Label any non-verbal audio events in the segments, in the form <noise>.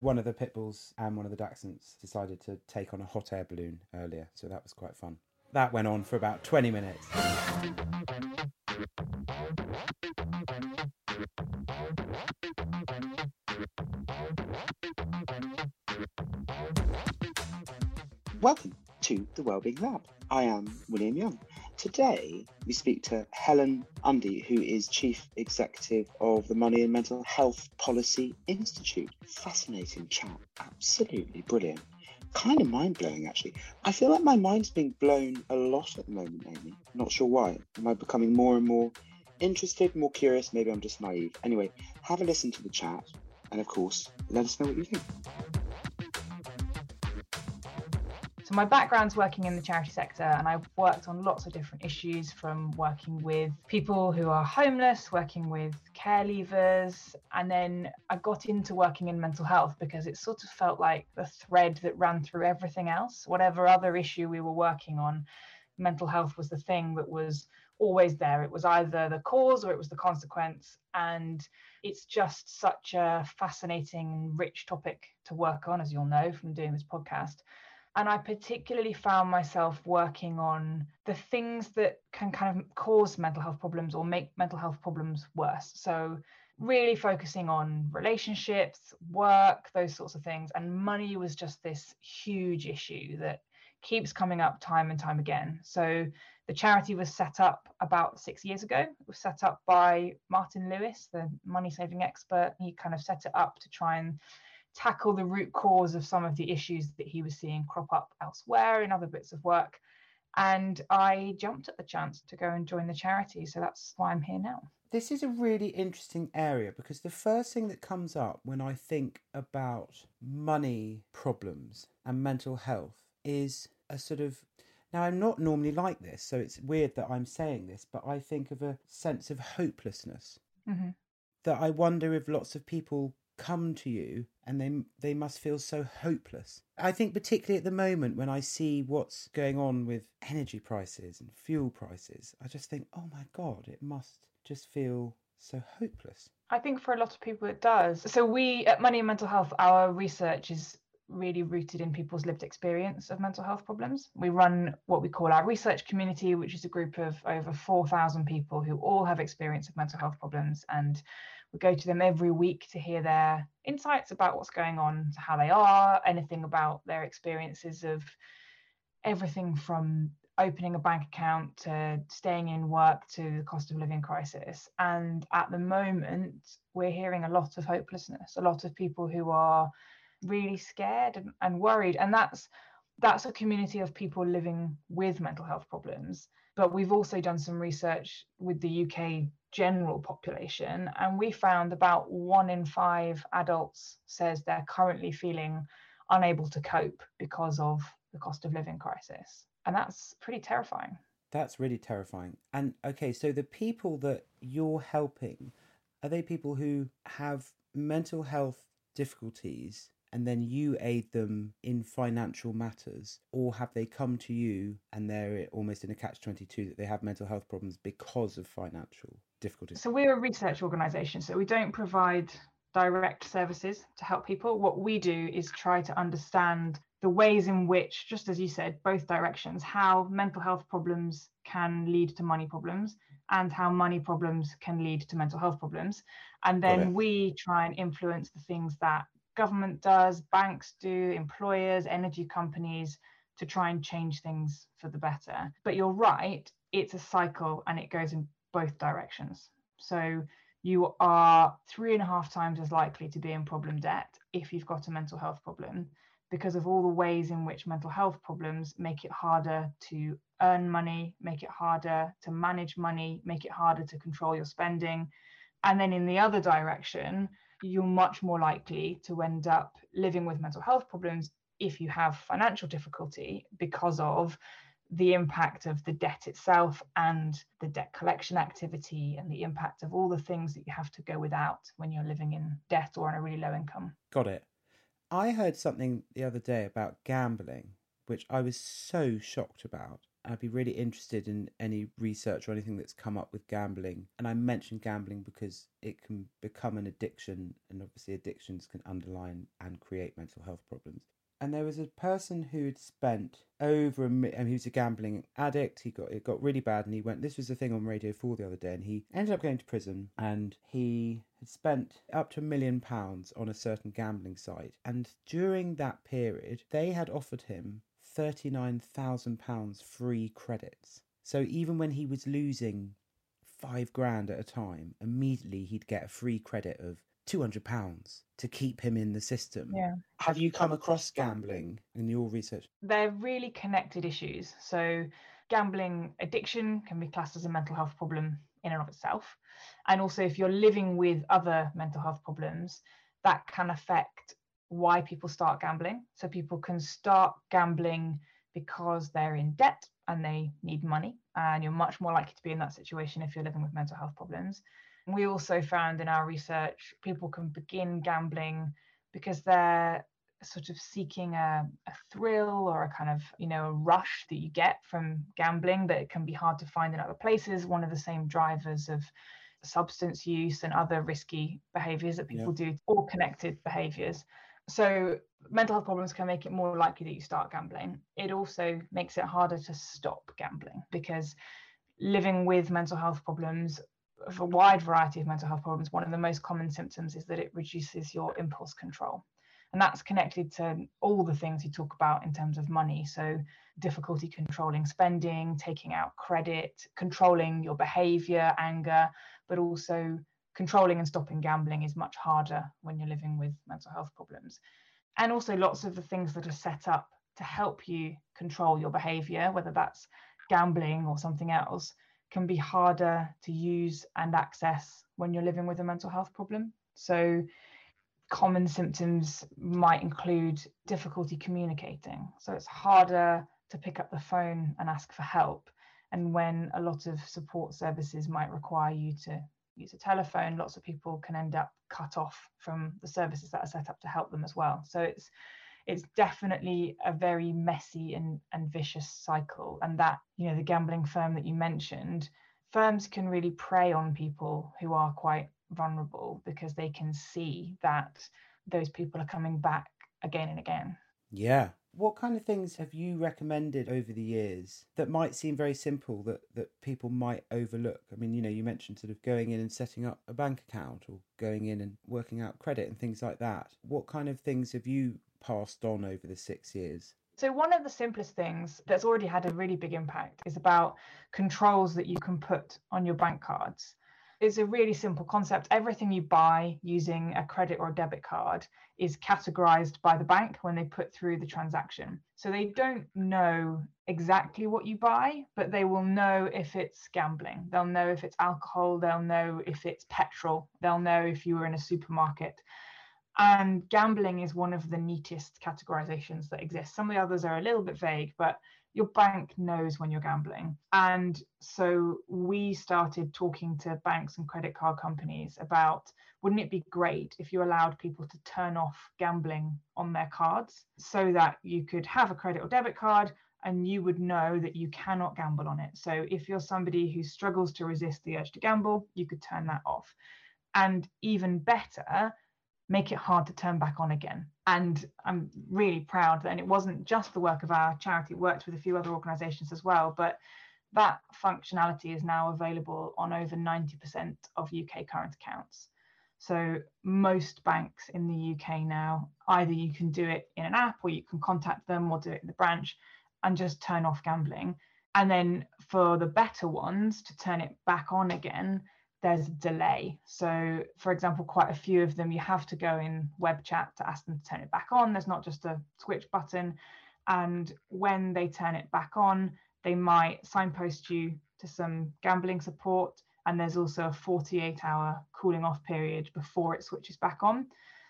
One of the pit bulls and one of the dachshunds decided to take on a hot air balloon earlier, so that was quite fun. That went on for about 20 minutes. Welcome to the Wellbeing Lab. I am William Young. Today we speak to Helen Undy, who is Chief Executive of the Money and Mental Health Policy Institute. Fascinating chat, absolutely brilliant. Kind of mind blowing, actually. I feel like my mind's being blown a lot at the moment, Amy. Not sure why. Am I becoming more and more interested, more curious? Maybe I'm just naive. Anyway, have a listen to the chat, and of course, let us know what you think. So my background's working in the charity sector and I've worked on lots of different issues from working with people who are homeless, working with care leavers, and then I got into working in mental health because it sort of felt like the thread that ran through everything else. Whatever other issue we were working on, mental health was the thing that was always there. It was either the cause or it was the consequence. And it's just such a fascinating, rich topic to work on, as you'll know from doing this podcast. And I particularly found myself working on the things that can kind of cause mental health problems or make mental health problems worse. So, really focusing on relationships, work, those sorts of things. And money was just this huge issue that keeps coming up time and time again. So, the charity was set up about six years ago. It was set up by Martin Lewis, the money saving expert. He kind of set it up to try and tackle the root cause of some of the issues that he was seeing crop up elsewhere in other bits of work. And I jumped at the chance to go and join the charity. So that's why I'm here now. This is a really interesting area because the first thing that comes up when I think about money problems and mental health is a sort of now, I'm not normally like this, so it's weird that I'm saying this, but I think of a sense of hopelessness. Mm-hmm. That I wonder if lots of people come to you and they they must feel so hopeless. I think particularly at the moment when I see what's going on with energy prices and fuel prices, I just think, "Oh my god, it must just feel so hopeless." I think for a lot of people it does. So we at Money and Mental Health our research is really rooted in people's lived experience of mental health problems. We run what we call our research community, which is a group of over 4,000 people who all have experience of mental health problems and we go to them every week to hear their insights about what's going on, how they are, anything about their experiences of everything from opening a bank account to staying in work to the cost of living crisis. And at the moment, we're hearing a lot of hopelessness, a lot of people who are really scared and, and worried. And that's that's a community of people living with mental health problems. But we've also done some research with the UK general population, and we found about one in five adults says they're currently feeling unable to cope because of the cost of living crisis. And that's pretty terrifying. That's really terrifying. And okay, so the people that you're helping, are they people who have mental health difficulties and then you aid them in financial matters or have they come to you and they're almost in a catch 22 that they have mental health problems because of financial difficulties? So we're a research organization so we don't provide direct services to help people. What we do is try to understand the ways in which just as you said both directions how mental health problems can lead to money problems and how money problems can lead to mental health problems. And then we try and influence the things that government does, banks do, employers, energy companies to try and change things for the better. But you're right, it's a cycle and it goes in both directions. So you are three and a half times as likely to be in problem debt if you've got a mental health problem because of all the ways in which mental health problems make it harder to earn money, make it harder to manage money, make it harder to control your spending. And then in the other direction, you're much more likely to end up living with mental health problems if you have financial difficulty because of the impact of the debt itself and the debt collection activity and the impact of all the things that you have to go without when you're living in debt or on a really low income. Got it. I heard something the other day about gambling, which I was so shocked about. I'd be really interested in any research or anything that's come up with gambling. And I mentioned gambling because it can become an addiction, and obviously, addictions can underline and create mental health problems. And there was a person who had spent over a and he was a gambling addict. He got it got really bad and he went this was the thing on radio 4 the other day and he ended up going to prison. And he had spent up to a million pounds on a certain gambling site. And during that period they had offered him 39,000 pounds free credits so even when he was losing 5 grand at a time immediately he'd get a free credit of £200 to keep him in the system. Yeah. Have you come across gambling in your research? They're really connected issues. So, gambling addiction can be classed as a mental health problem in and of itself. And also, if you're living with other mental health problems, that can affect why people start gambling. So, people can start gambling because they're in debt and they need money. And you're much more likely to be in that situation if you're living with mental health problems we also found in our research people can begin gambling because they're sort of seeking a, a, thrill or a kind of you know a rush that you get from gambling that it can be hard to find in other places one of the same drivers of substance use and other risky behaviors that people yeah. do all connected behaviors so mental health problems can make it more likely that you start gambling it also makes it harder to stop gambling because living with mental health problems a wide variety of mental health problems, one of the most common symptoms is that it reduces your impulse control. And that's connected to all the things you talk about in terms of money. So, difficulty controlling spending, taking out credit, controlling your behavior, anger, but also controlling and stopping gambling is much harder when you're living with mental health problems. And also, lots of the things that are set up to help you control your behavior, whether that's gambling or something else, can be harder to use and access when you're living with a mental health problem. So, common symptoms might include difficulty communicating. So, it's harder to pick up the phone and ask for help. And when a lot of support services might require you to use a telephone, lots of people can end up cut off from the services that are set up to help them as well. So, it's it's definitely a very messy and, and vicious cycle. And that, you know, the gambling firm that you mentioned, firms can really prey on people who are quite vulnerable because they can see that those people are coming back again and again. Yeah. What kind of things have you recommended over the years that might seem very simple that, that people might overlook? I mean, you know, you mentioned sort of going in and setting up a bank account or going in and working out credit and things like that. What kind of things have you passed on over the six years? So, one of the simplest things that's already had a really big impact is about controls that you can put on your bank cards. It's a really simple concept. Everything you buy using a credit or a debit card is categorized by the bank when they put through the transaction. So they don't know exactly what you buy, but they will know if it's gambling. They'll know if it's alcohol. They'll know if it's petrol. They'll know if you were in a supermarket. And gambling is one of the neatest categorizations that exists. Some of the others are a little bit vague, but your bank knows when you're gambling. And so we started talking to banks and credit card companies about wouldn't it be great if you allowed people to turn off gambling on their cards so that you could have a credit or debit card and you would know that you cannot gamble on it. So if you're somebody who struggles to resist the urge to gamble, you could turn that off. And even better, make it hard to turn back on again. And I'm really proud that, and it wasn't just the work of our charity, it worked with a few other organisations as well, but that functionality is now available on over 90% of UK current accounts. So most banks in the UK now, either you can do it in an app or you can contact them or do it in the branch and just turn off gambling. And then for the better ones to turn it back on again, there's a delay. So, for example, quite a few of them, you have to go in web chat to ask them to turn it back on. There's not just a switch button. And when they turn it back on, they might signpost you to some gambling support And there's also a 48 hour cooling off period before it switches back on,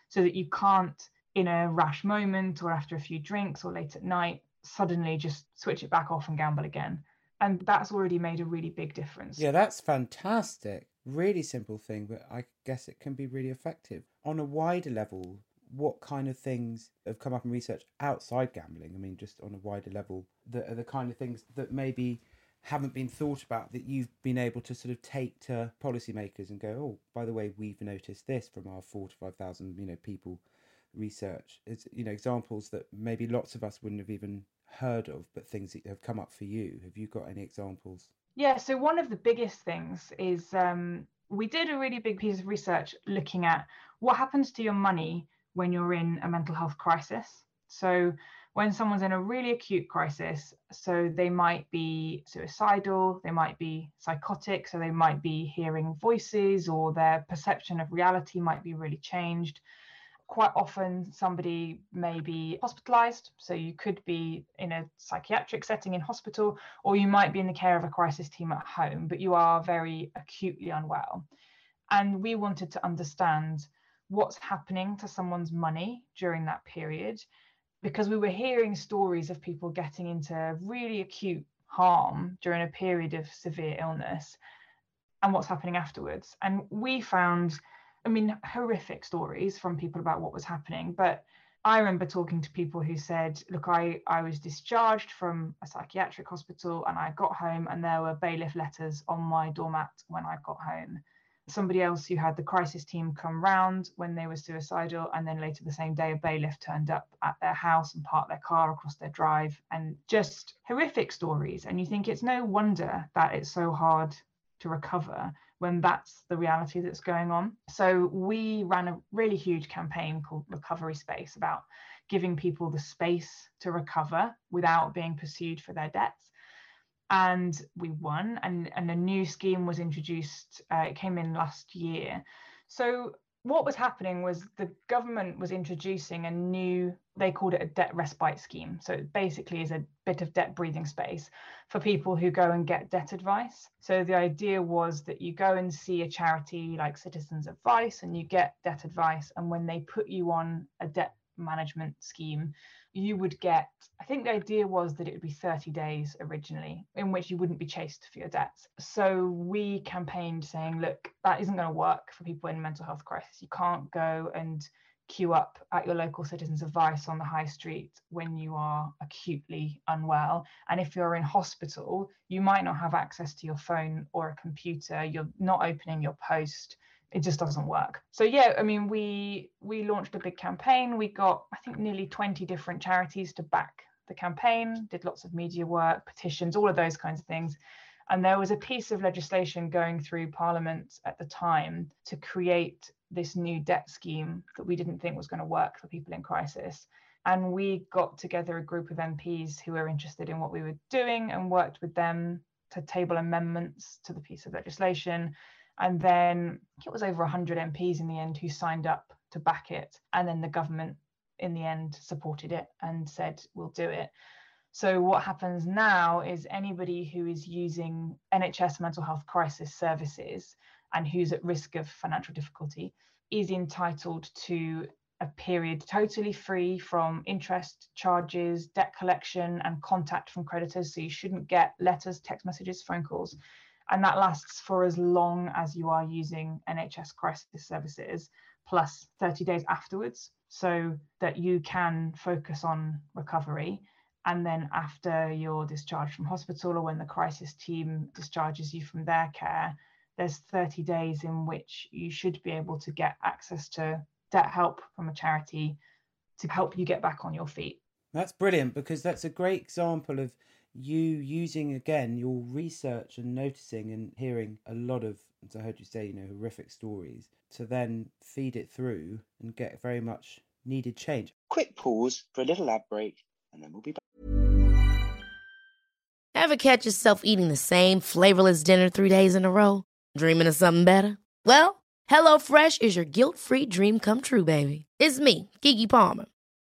so that you can't, in a rash moment or after a few drinks or late at night, suddenly just switch it back off and gamble again. And that's already made a really big difference. Yeah, that's fantastic. Really simple thing, but I guess it can be really effective. On a wider level, what kind of things have come up in research outside gambling? I mean, just on a wider level, that are the kind of things that maybe haven't been thought about that you've been able to sort of take to policymakers and go, oh, by the way, we've noticed this from our four to five thousand, you know, people research. It's you know examples that maybe lots of us wouldn't have even heard of, but things that have come up for you. Have you got any examples? Yeah. So one of the biggest things is um, we did a really big piece of research looking at what happens to your money when you're in a mental health crisis. So when someone's in a really acute crisis, so they might be suicidal, they might be psychotic, so they might be hearing voices or their perception of reality might be really changed. Quite often, somebody may be hospitalized. So you could be in a psychiatric setting in hospital, or you might be in the care of a crisis team at home, but you are very acutely unwell. And we wanted to understand what's happening to someone's money during that period because we were hearing stories of people getting into really acute harm during a period of severe illness and what's happening afterwards. And we found, I mean, horrific stories from people about what was happening. But I remember talking to people who said, look, I, I was discharged from a psychiatric hospital and I got home and there were bailiff letters on my doormat when I got home somebody else who had the crisis team come round when they were suicidal and then later the same day a bailiff turned up at their house and parked their car across their drive and just horrific stories and you think it's no wonder that it's so hard to recover when that's the reality that's going on. So we ran a really huge campaign called recovery space about giving people the space to recover without being pursued for their debts. And we won and and a new scheme was introduced uh, it came in last year. So what was happening was the government was introducing a new they called it a debt respite scheme. So it basically is a bit of debt breathing space for people who go and get debt advice. So the idea was that you go and see a charity like citizens advice and you get debt advice. And when they put you on a debt management scheme you would get i think the idea was that it would be 30 days originally in which you wouldn't be chased for your debts. So we campaigned saying look that isn't going to work for people in mental health crisis. You can't go and queue up at your local citizens advice on the high street when you are acutely unwell. And if you're in hospital you might not have access to your phone or a computer. You're not opening your post it just doesn't work. So yeah i mean we we launched a big campaign. We got i think nearly 20 different charities to back the campaign did lots of media work petitions all of those kinds of things. And there was a piece of legislation going through parliament at the time to create this new debt scheme that we didn't think was going to work for people in crisis. And we got together a group of MPs who were interested in what we were doing and worked with them to table amendments to the piece of legislation and then it was over 100 MPs in the end who signed up to back it. And then the government in the end supported it and said, we'll do it. So, what happens now is anybody who is using NHS mental health crisis services and who's at risk of financial difficulty is entitled to a period totally free from interest charges, debt collection, and contact from creditors. So, you shouldn't get letters, text messages, phone calls and that lasts for as long as you are using NHS crisis services plus 30 days afterwards so that you can focus on recovery. And then after you're discharged from hospital or when the crisis team discharges you from their care there's 30 days in which you should be able to get access to debt help from a charity to help you get back on your feet. That's brilliant because that's a great example of you using again your research and noticing and hearing a lot of as I heard you say, you know, horrific stories, to then feed it through and get very much needed change. Quick pause for a little ad break, and then we'll be back. Ever catch yourself eating the same flavorless dinner three days in a row? Dreaming of something better? Well, HelloFresh is your guilt free dream come true, baby. It's me, Keke Palmer.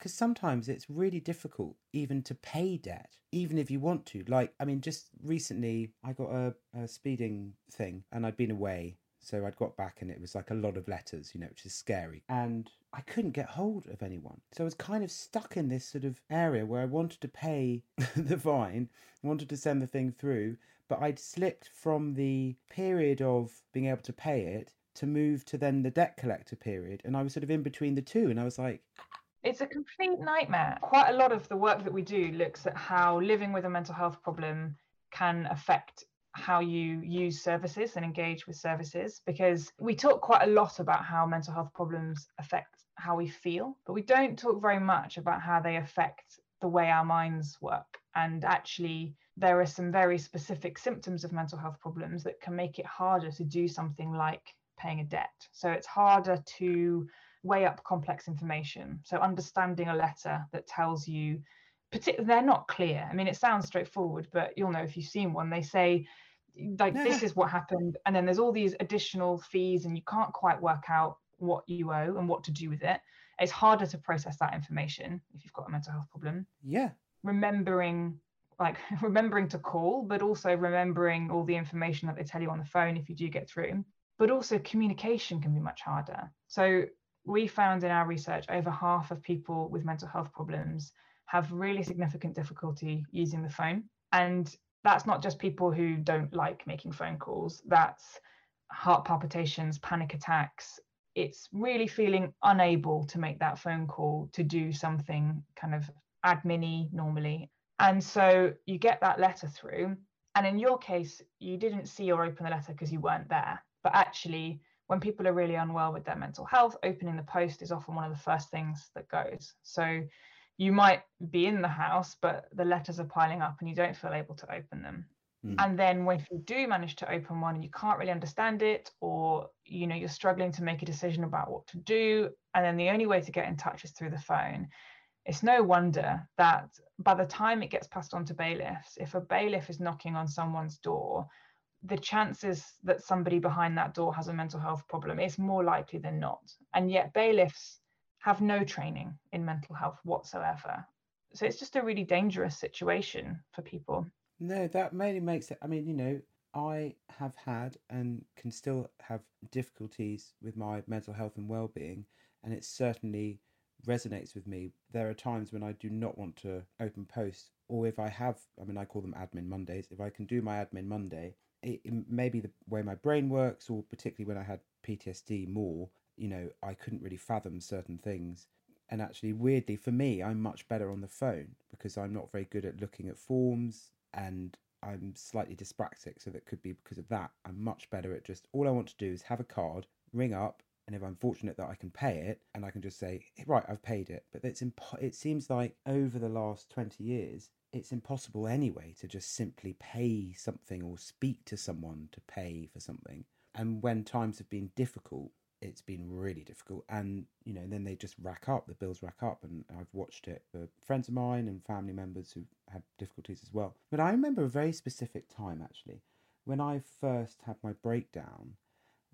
Because sometimes it's really difficult even to pay debt, even if you want to. Like, I mean, just recently I got a, a speeding thing and I'd been away. So I'd got back and it was like a lot of letters, you know, which is scary. And I couldn't get hold of anyone. So I was kind of stuck in this sort of area where I wanted to pay <laughs> the fine, wanted to send the thing through, but I'd slipped from the period of being able to pay it to move to then the debt collector period. And I was sort of in between the two. And I was like, It's a complete nightmare. Quite a lot of the work that we do looks at how living with a mental health problem can affect how you use services and engage with services because we talk quite a lot about how mental health problems affect how we feel, but we don't talk very much about how they affect the way our minds work. And actually, there are some very specific symptoms of mental health problems that can make it harder to do something like paying a debt. So it's harder to weigh up complex information. So understanding a letter that tells you, they're not clear. I mean, it sounds straightforward, but you'll know if you've seen one. They say, like, No, this no. is what happened, and then there's all these additional fees, and you can't quite work out what you owe and what to do with it. It's harder to process that information if you've got a mental health problem. yeah, Remembering, like, <laughs> remembering to call, but also remembering all the information that they tell you on the phone if you do get through. But also, communication can be much harder. So, we found in our research over half of people with mental health problems have really significant difficulty using the phone. And that's not just people who don't like making phone calls, that's heart palpitations, panic attacks. It's really feeling unable to make that phone call to do something kind of admin normally. And so you get that letter through. And in your case, you didn't see or open the letter because you weren't there. But actually, when people are really unwell with their mental health, opening the post is often one of the first things that goes. So you might be in the house, but the letters are piling up and you don't feel able to open them. Mm. And then when you do manage to open one and you can't really understand it, or you know, you're struggling to make a decision about what to do, and then the only way to get in touch is through the phone. It's no wonder that by the time it gets passed on to bailiffs, if a bailiff is knocking on someone's door, the chances that somebody behind that door has a mental health problem is more likely than not. And yet bailiffs have no training in mental health whatsoever. So it's just a really dangerous situation for people. No, that mainly makes it. I mean, you know, I have had and can still have difficulties with my mental health and well being, and it certainly resonates with me. There are times when I do not want to open posts, or if I have, I mean, I call them admin Mondays. If I can do my admin Monday, it, it may be the way my brain works, or particularly when I had PTSD more, you know, I couldn't really fathom certain things. And actually, weirdly, for me, I'm much better on the phone because I'm not very good at looking at forms and I'm slightly dyspraxic. So that could be because of that. I'm much better at just all I want to do is have a card, ring up, and if I'm fortunate that I can pay it, and I can just say, right, I've paid it. But it's it seems like over the last 20 years, it's impossible anyway to just simply pay something or speak to someone to pay for something. And when times have been difficult, it's been really difficult. And you know then they just rack up the bills rack up. And i've watched it for friends of mine and family members who had difficulties as well. But i remember a very specific time actually when i first had my breakdown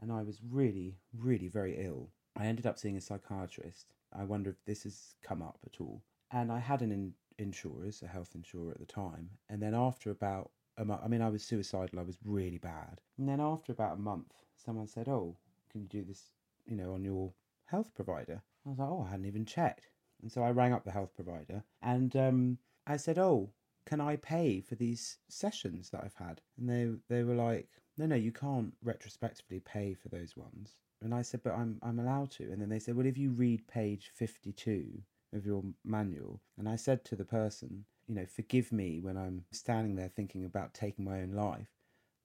and i was really really very ill. I ended up seeing a psychiatrist. I wonder if this has come up at all. And i had an insurers a health insurer at the time and then after about a month i mean i was suicidal i was really bad and then after about a month someone said oh can you do this you know, on your health provider. I was like, oh, I hadn't even checked. And so I rang up the health provider and um, I said, oh, can I pay for these sessions that I've had? And they they were like, no, no, you can't retrospectively pay for those ones. And I said, but I'm I'm allowed to. And then they said, well, if you read page 52, of your manual. And I said to the person, you know, forgive me when I'm standing there thinking about taking my own life,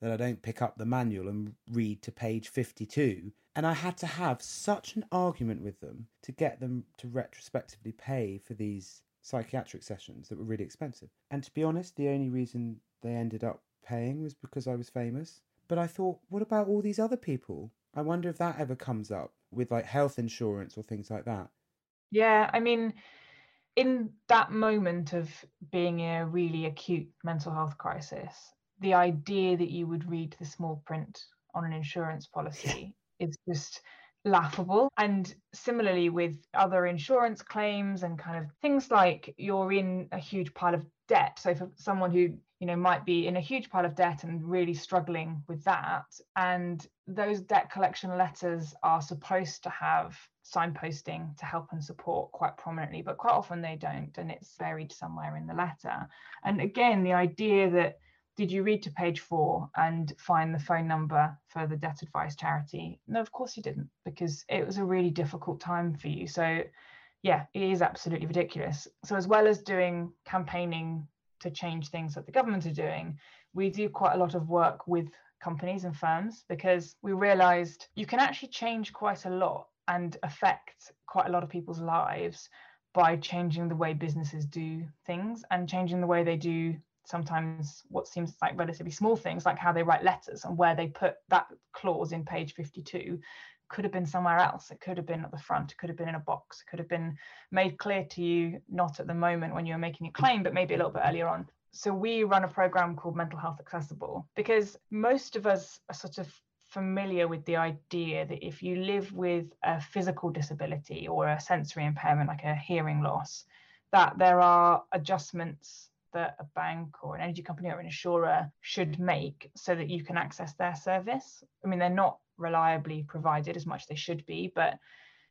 that I don't pick up the manual and read to page 52. And I had to have such an argument with them to get them to retrospectively pay for these psychiatric sessions that were really expensive. And to be honest, the only reason they ended up paying was because I was famous. But I thought, what about all these other people? I wonder if that ever comes up with like health insurance or things like that. Yeah, I mean, in that moment of being in a really acute mental health crisis, the idea that you would read the small print on an insurance policy <laughs> is just laughable. And similarly with other insurance claims and kind of things like you're in a huge pile of debt. So for someone who you know might be in a huge pile of debt and really struggling with that. And those debt collection letters are supposed to have signposting to help and support quite prominently but quite often they don't and it's buried somewhere in the letter. And again the idea that did you read to page four and find the phone number for the debt advice charity? No of course you didn't because it was a really difficult time for you. So yeah it is absolutely ridiculous. So as well as doing campaigning to change things that the government are doing, we do quite a lot of work with companies and firms because we realized you can actually change quite a lot and affect quite a lot of people's lives by changing the way businesses do things and changing the way they do sometimes what seems like relatively small things like how they write letters and where they put that clause in page 52 could have been somewhere else. It could have been at the front, it could have been in a box, it could have been made clear to you, not at the moment when you were making a claim, but maybe a little bit earlier on. So we run a program called Mental Health Accessible because most of us are sort of familiar with the idea that if you live with a physical disability or a sensory impairment like a hearing loss, that there are adjustments that a bank or an energy company or an insurer should mm. make so that you can access their service. I mean, they're not reliably provided as much as they should be, but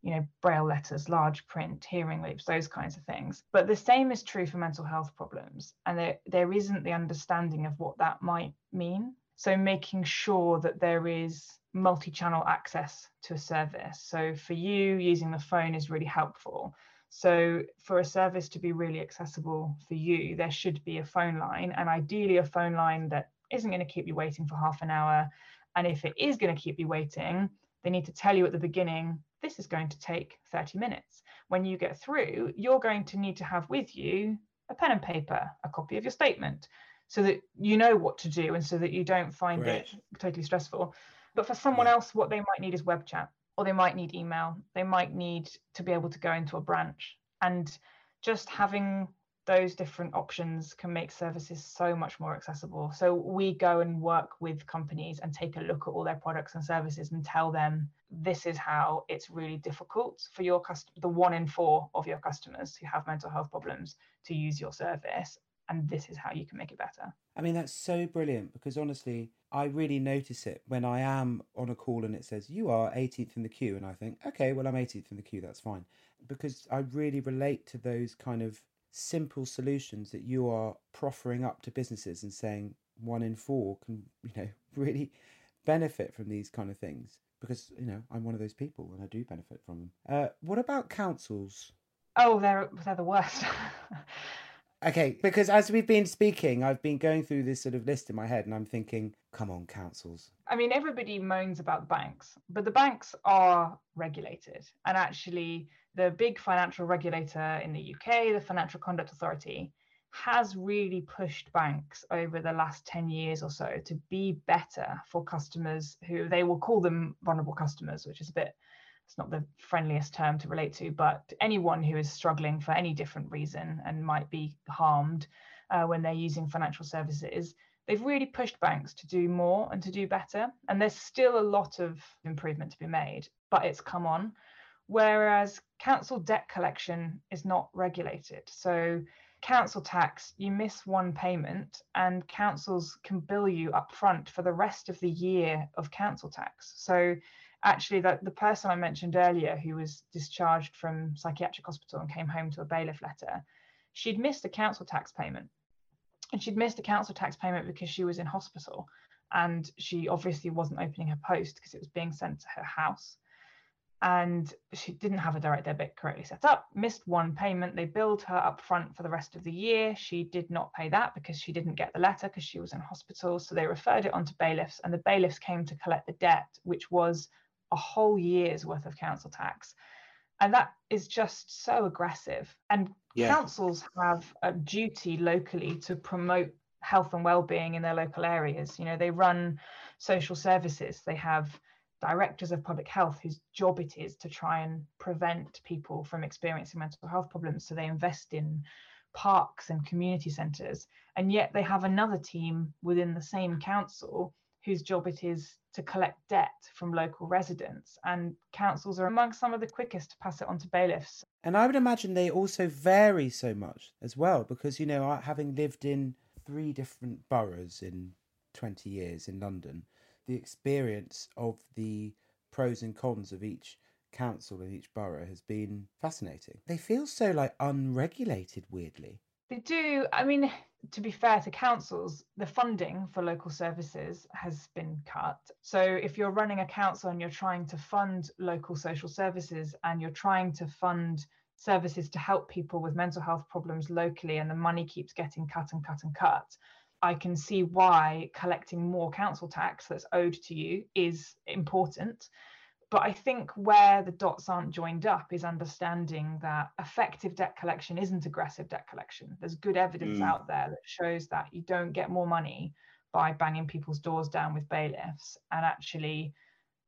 you know, braille letters, large print, hearing loops, those kinds of things. But the same is true for mental health problems. And there, there isn't the understanding of what that might mean. So making sure that there is multi-channel access to a service. So for you, using the phone is really helpful. So for a service to be really accessible for you, there should be a phone line and ideally a phone line that isn't going to keep you waiting for half an hour and if it is going to keep you waiting, they need to tell you at the beginning, this is going to take 30 minutes. When you get through, you're going to need to have with you a pen and paper, a copy of your statement, so that you know what to do and so that you don't find right. it totally stressful. But for someone else, what they might need is web chat or they might need email. They might need to be able to go into a branch. And just having those different options can make services so much more accessible. So we go and work with companies and take a look at all their products and services and tell them this is how it's really difficult for your customer, the one in four of your customers who have mental health problems to use your service. And this is how you can make it better. I mean, that's so brilliant because honestly, I really notice it when I am on a call and it says, You are 18th in the queue. And I think, Okay, well, I'm 18th in the queue. That's fine. Because I really relate to those kind of simple solutions that you are proffering up to businesses and saying one in four can you know <laughs> really benefit from these kind of things because you know I'm one of those people and I do benefit from them. Uh, what about councils? Oh, they're they're the worst. <laughs> okay, because as we've been speaking, I've been going through this sort of list in my head, and I'm thinking, come on, councils. I mean, everybody moans about the banks, but the banks are regulated, and actually, the big financial regulator in the UK, the Financial Conduct Authority, has really pushed banks over the last 10 years or so to be better for customers who they will call them vulnerable customers, which is a bit, it's not the friendliest term to relate to, but anyone who is struggling for any different reason and might be harmed uh, when they're using financial services. They've really pushed banks to do more and to do better. And there's still a lot of improvement to be made, but it's come on whereas council debt collection is not regulated. So, council tax, you miss one payment, and councils can bill you upfront for the rest of the year of council tax. So, actually, that the person I mentioned earlier who was discharged from psychiatric hospital and came home to a bailiff letter, she'd missed a council tax payment. And she'd missed a council tax payment because she was in hospital and she obviously wasn't opening her post because it was being sent to her house and she didn't have a direct debit correctly set up, missed one payment. They billed her up front for the rest of the year. She did not pay that because she didn't get the letter because she was in hospital. So they referred it on to bailiffs, and the bailiffs came to collect the debt, which was a whole year's worth of council tax. And that is just so aggressive. And yeah. councils have a duty locally to promote health and well-being in their local areas. You know, they run social services, they have directors of public health whose job it is to try and prevent people from experiencing mental health problems. So they invest in parks and community centres. And yet they have another team within the same council whose job it is to collect debt from local residents. And councils are among some of the quickest to pass it on to bailiffs. And I would imagine they also vary so much as well, because, you know, having lived in three different boroughs in 20 years in London, the experience of the pros and cons of each council in each borough has been fascinating. They feel so like unregulated weirdly. They do. I mean, to be fair to councils, the funding for local services has been cut. So if you're running a council and you're trying to fund local social services and you're trying to fund services to help people with mental health problems locally and the money keeps getting cut and cut and cut, I can see why collecting more council tax that's owed to you is important. But I think where the dots aren't joined up is understanding that effective debt collection isn't aggressive debt collection. There's good evidence mm. out there that shows that you don't get more money by banging people's doors down with bailiffs. And actually,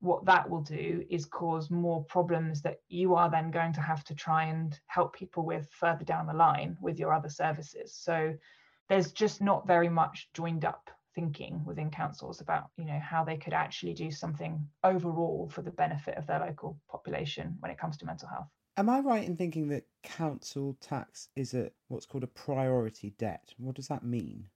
what that will do is cause more problems that you are then going to have to try and help people with further down the line with your other services. So there's just not very much joined up thinking within councils about you know how they could actually do something overall for the benefit of their local population when it comes to mental health. Am i right in thinking that council tax is a what's called a priority debt? What does that mean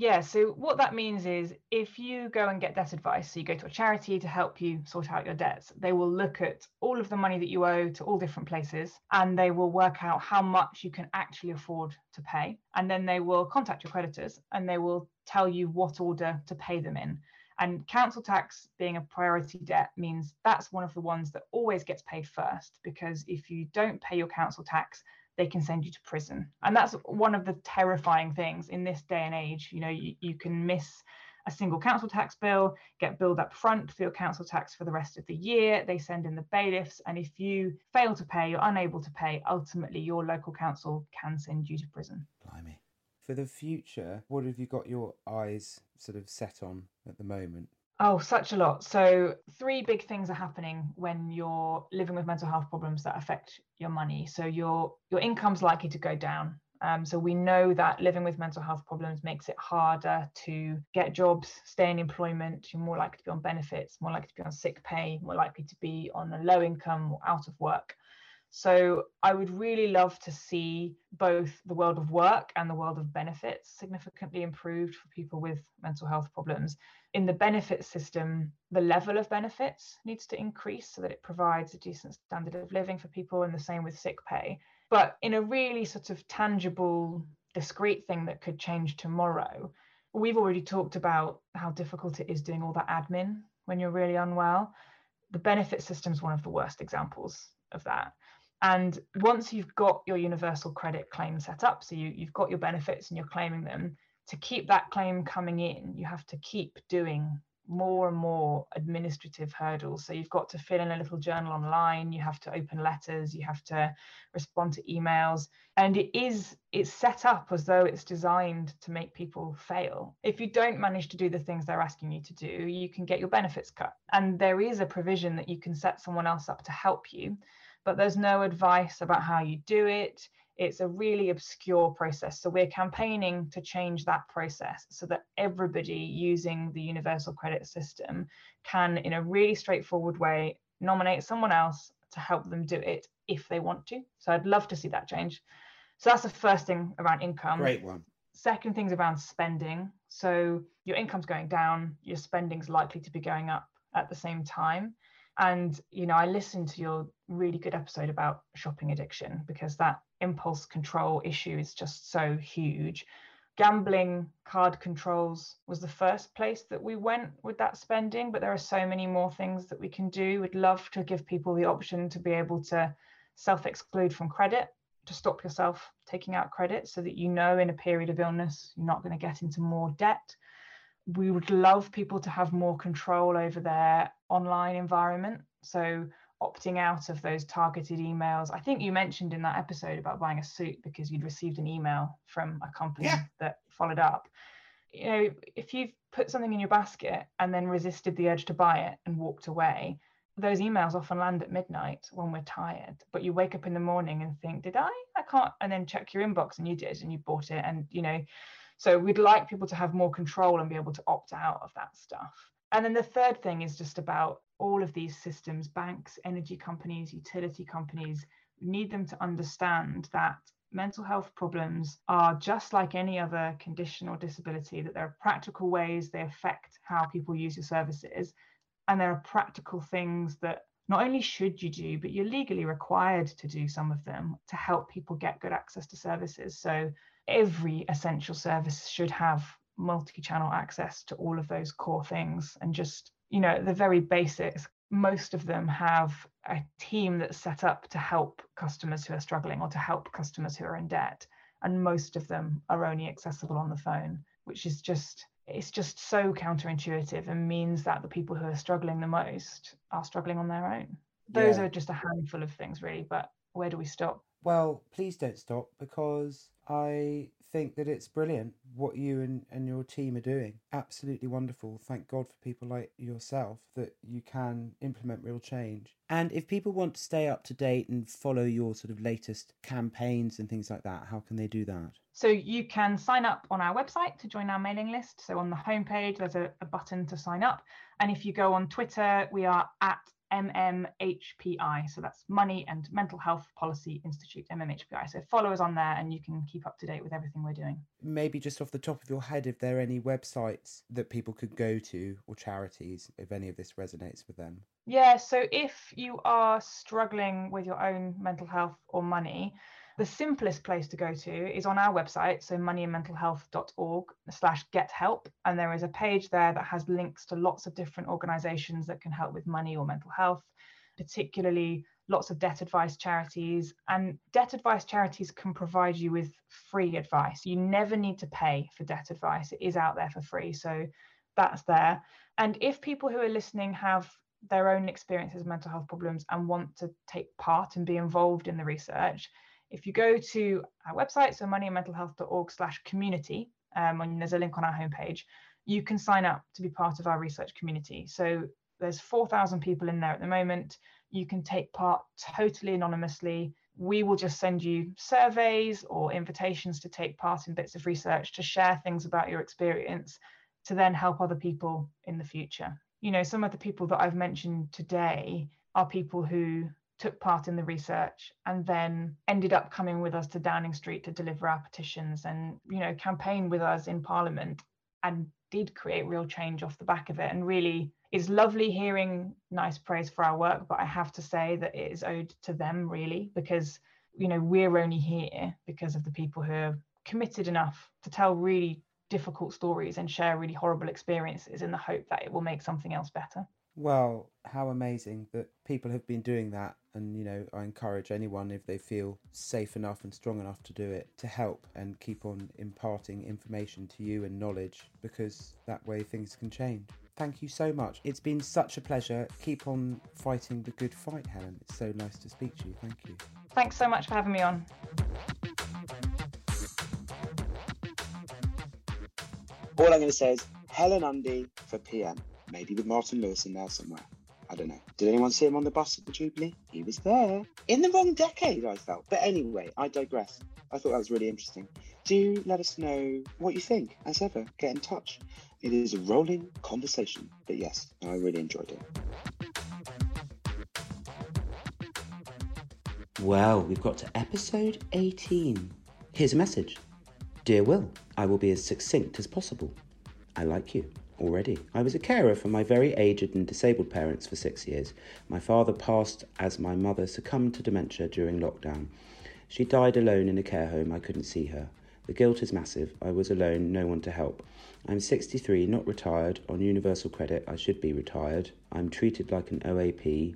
yeah, so what that means is if you go and get debt advice, so you go to a charity to help you sort out your debts, they will look at all of the money that you owe to all different places and they will work out how much you can actually afford to pay. And then they will contact your creditors and they will tell you what order to pay them in. And council tax being a priority debt means that's one of the ones that always gets paid first because if you don't pay your council tax, they can send you to prison. And that's one of the terrifying things in this day and age. You know, you, you can miss a single council tax bill, get billed up front for your council tax for the rest of the year. They send in the bailiffs. And if you fail to pay, you're unable to pay, ultimately your local council can send you to prison. Blimey. For the future, what have you got your eyes sort of set on at the moment? Oh, such a lot. So, three big things are happening when you're living with mental health problems that affect your money. So, your your income's likely to go down. Um, so we know that living with mental health problems makes it harder to get jobs, stay in employment. You're more likely to be on benefits, more likely to be on sick pay, more likely to be on a low income or out of work. So I would really love to see both the world of work and the world of benefits significantly improved for people with mental health problems. In the benefit system, the level of benefits needs to increase so that it provides a decent standard of living for people, and the same with sick pay. But in a really sort of tangible, discrete thing that could change tomorrow, we've already talked about how difficult it is doing all that admin when you're really unwell. The benefit system is one of the worst examples of that. And once you've got your universal credit claim set up, so you, you've got your benefits and you're claiming them, to keep that claim coming in, you have to keep doing more and more administrative hurdles. So you've got to fill in a little journal online, you have to open letters, you have to respond to emails. And it is it's set up as though it's designed to make people fail. If you don't manage to do the things they're asking you to do, you can get your benefits cut. And there is a provision that you can set someone else up to help you but there's no advice about how you do it. It's a really obscure process. So we're campaigning to change that process so that everybody using the universal credit system can, in a really straightforward way, nominate someone else to help them do it if they want to. So I'd love to see that change. So that's the first thing around income. Great one. Second thing's around spending. So your income's going down, your spending's likely to be going up at the same time. And, you know, I listened to your really good episode about shopping addiction because that impulse control issue is just so huge. gambling card controls was the first place that we went with that spending but there are so many more things that we can do we'd love to give people the option to be able to self exclude from credit to stop yourself taking out credit so that you know in a period of illness you're not going to get into more debt we would love people to have more control over their online environment so opting out of those targeted emails. I think you mentioned in that episode about buying a suit because you'd received an email from a company yeah. that followed up. You know, if you've put something in your basket and then resisted the urge to buy it and walked away, those emails often land at midnight when we're tired. But you wake up in the morning and think, did I? I can't. And then check your inbox and you did and you bought it. And, you know, so we'd like people to have more control and be able to opt out of that stuff. And then the third thing is just about all of these systems, banks, energy companies, utility companies, need them to understand that mental health problems are just like any other condition or disability, that there are practical ways they affect how people use your services. And there are practical things that not only should you do, but you're legally required to do some of them to help people get good access to services. So every essential service should have multi-channel access to all of those core things and just you know the very basics. Most of them have a team that's set up to help customers who are struggling or to help customers who are in debt and most of them are only accessible on the phone which is just it's just so counterintuitive and means that the people who are struggling the most are struggling on their own. Those yeah. are just a handful of things really but where do we stop well please don't stop because i think that it's brilliant what you and, and your team are doing. Absolutely wonderful. Thank God for people like yourself that you can implement real change. And if people want to stay up to date and follow your sort of latest campaigns and things like that, how can they do that? So you can sign up on our website to join our mailing list. So on the homepage, there's a, a button to sign up. And if you go on Twitter, we are at MMHPI. So that's Money and Mental Health Policy Institute, MMHPI. So follow us on there and you can keep up to date with everything we're doing. Maybe just off the top of your head, if there are any websites that people could go to or charities, if any of this resonates with them. Yeah, so if you are struggling with your own mental health or money, the simplest place to go to is on our website, so moneyandmentalhealth.org slash get help. And there is a page there that has links to lots of different organizations that can help with money or mental health, particularly lots of debt advice charities. And debt advice charities can provide you with free advice. You never need to pay for debt advice, it is out there for free. So that's there. And if people who are listening have their own experiences of mental health problems and want to take part and be involved in the research, if you go to our website, so moneyandmentalhealth.org slash community, um, and there's a link on our homepage, you can sign up to be part of our research community. So there's 4,000 people in there at the moment. You can take part totally anonymously. We will just send you surveys or invitations to take part in bits of research to share things about your experience to then help other people in the future. You know, some of the people that I've mentioned today are people who took part in the research and then ended up coming with us to Downing Street to deliver our petitions and you know campaign with us in Parliament and did create real change off the back of it and really it's lovely hearing nice praise for our work but I have to say that it is owed to them really because you know we're only here because of the people who are committed enough to tell really difficult stories and share really horrible experiences in the hope that it will make something else better well, how amazing that people have been doing that. And, you know, I encourage anyone, if they feel safe enough and strong enough to do it, to help and keep on imparting information to you and knowledge because that way things can change. Thank you so much. It's been such a pleasure. Keep on fighting the good fight, Helen. It's so nice to speak to you. Thank you. Thanks so much for having me on. All I'm going to say is Helen Undy for PM maybe with Martin Lewis in there somewhere. I don't know. Did anyone see him on the bus at the Jubilee? He was there. In the wrong decade, I felt. But anyway, I digress. I thought that was really interesting. Do let us know what you think. As ever, get in touch. It is a rolling conversation. But yes, I really enjoyed it. Well, we've got to episode 18. Here's a message Dear Will, I will be as succinct as possible. I like you already. I was a carer for my very aged and disabled parents for six years. My father passed as my mother succumbed to dementia during lockdown. She died alone in a care home. I couldn't see her. The guilt is massive. I was alone, no one to help. I'm 63, not retired, on universal credit. I should be retired. I'm treated like an OAP,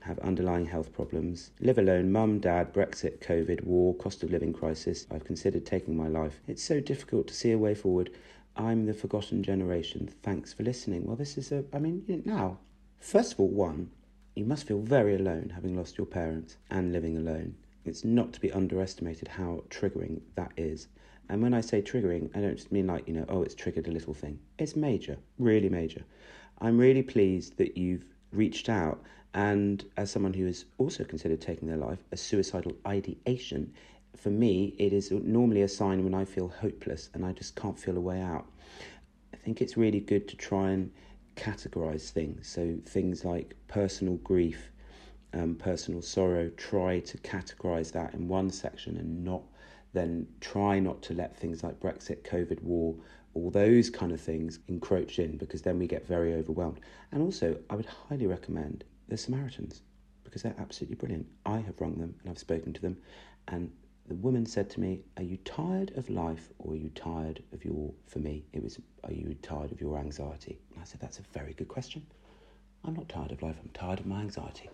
have underlying health problems. Live alone, mum, dad, Brexit, COVID, war, cost of living crisis. I've considered taking my life. It's so difficult to see a way forward. I'm the forgotten generation. Thanks for listening. Well, this is a, I mean, now, first of all, one, you must feel very alone having lost your parents and living alone. It's not to be underestimated how triggering that is. And when I say triggering, I don't just mean like, you know, oh, it's triggered a little thing. It's major, really major. I'm really pleased that you've reached out. And as someone who has also considered taking their life, a suicidal ideation for me, it is normally a sign when I feel hopeless and I just can't feel a way out. I think it's really good to try and categorize things. So, things like personal grief, um, personal sorrow, try to categorize that in one section and not then try not to let things like Brexit, COVID, war, all those kind of things encroach in because then we get very overwhelmed. And also, I would highly recommend the Samaritans because they're absolutely brilliant. I have rung them and I've spoken to them, and the woman said to me, Are you tired of life or are you tired of your, for me, it was, Are you tired of your anxiety? And I said, That's a very good question. I'm not tired of life, I'm tired of my anxiety.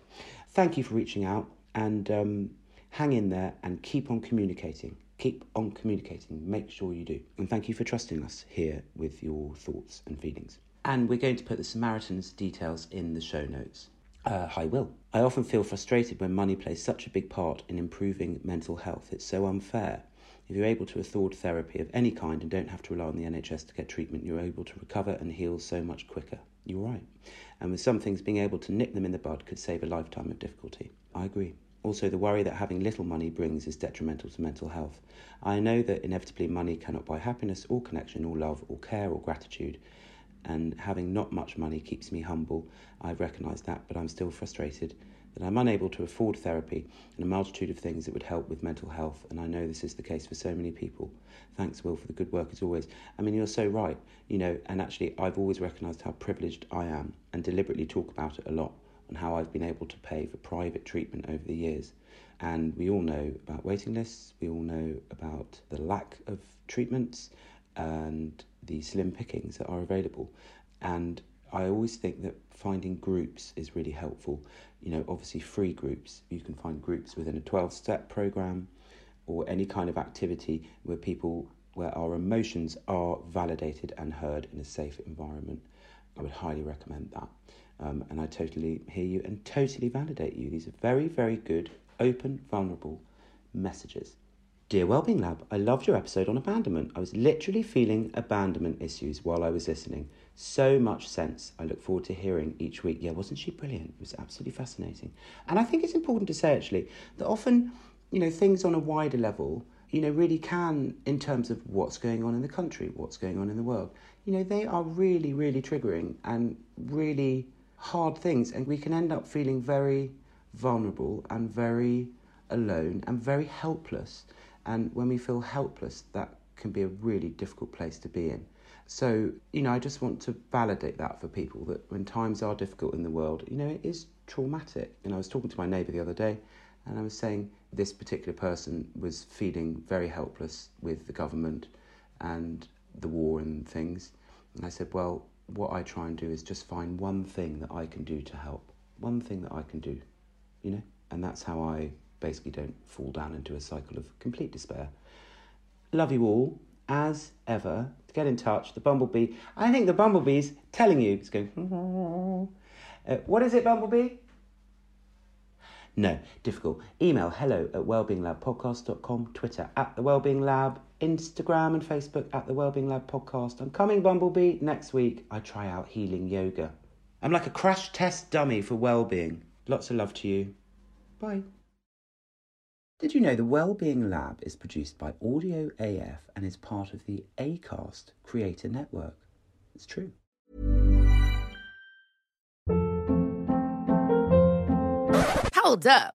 Thank you for reaching out and um, hang in there and keep on communicating. Keep on communicating. Make sure you do. And thank you for trusting us here with your thoughts and feelings. And we're going to put the Samaritans' details in the show notes. Uh, I will. I often feel frustrated when money plays such a big part in improving mental health. It's so unfair. If you're able to afford therapy of any kind and don't have to rely on the NHS to get treatment, you're able to recover and heal so much quicker. You're right. And with some things, being able to nip them in the bud could save a lifetime of difficulty. I agree. Also, the worry that having little money brings is detrimental to mental health. I know that inevitably money cannot buy happiness or connection or love or care or gratitude and having not much money keeps me humble. I've recognised that, but I'm still frustrated that I'm unable to afford therapy and a multitude of things that would help with mental health, and I know this is the case for so many people. Thanks, Will, for the good work as always. I mean, you're so right, you know, and actually, I've always recognised how privileged I am and deliberately talk about it a lot on how I've been able to pay for private treatment over the years. And we all know about waiting lists, we all know about the lack of treatments, and the slim pickings that are available. And I always think that finding groups is really helpful. You know, obviously, free groups. You can find groups within a 12 step program or any kind of activity where people, where our emotions are validated and heard in a safe environment. I would highly recommend that. Um, and I totally hear you and totally validate you. These are very, very good, open, vulnerable messages. Dear Wellbeing Lab, I loved your episode on abandonment. I was literally feeling abandonment issues while I was listening. So much sense. I look forward to hearing each week. Yeah, wasn't she brilliant? It was absolutely fascinating. And I think it's important to say actually that often, you know, things on a wider level, you know, really can, in terms of what's going on in the country, what's going on in the world, you know, they are really, really triggering and really hard things. And we can end up feeling very vulnerable and very alone and very helpless. And when we feel helpless, that can be a really difficult place to be in. So, you know, I just want to validate that for people that when times are difficult in the world, you know, it is traumatic. And I was talking to my neighbour the other day and I was saying this particular person was feeling very helpless with the government and the war and things. And I said, well, what I try and do is just find one thing that I can do to help. One thing that I can do, you know? And that's how I basically don't fall down into a cycle of complete despair. Love you all, as ever. To get in touch, the Bumblebee. I think the Bumblebee's telling you, it's going, <laughs> uh, what is it, Bumblebee? No, difficult. Email hello at wellbeinglabpodcast.com, Twitter at the Wellbeing Lab, Instagram and Facebook at the Wellbeing Lab Podcast. I'm coming, Bumblebee. Next week, I try out healing yoga. I'm like a crash test dummy for well-being. Lots of love to you. Bye. Did you know the Wellbeing Lab is produced by Audio AF and is part of the ACAST Creator Network? It's true. Hold up.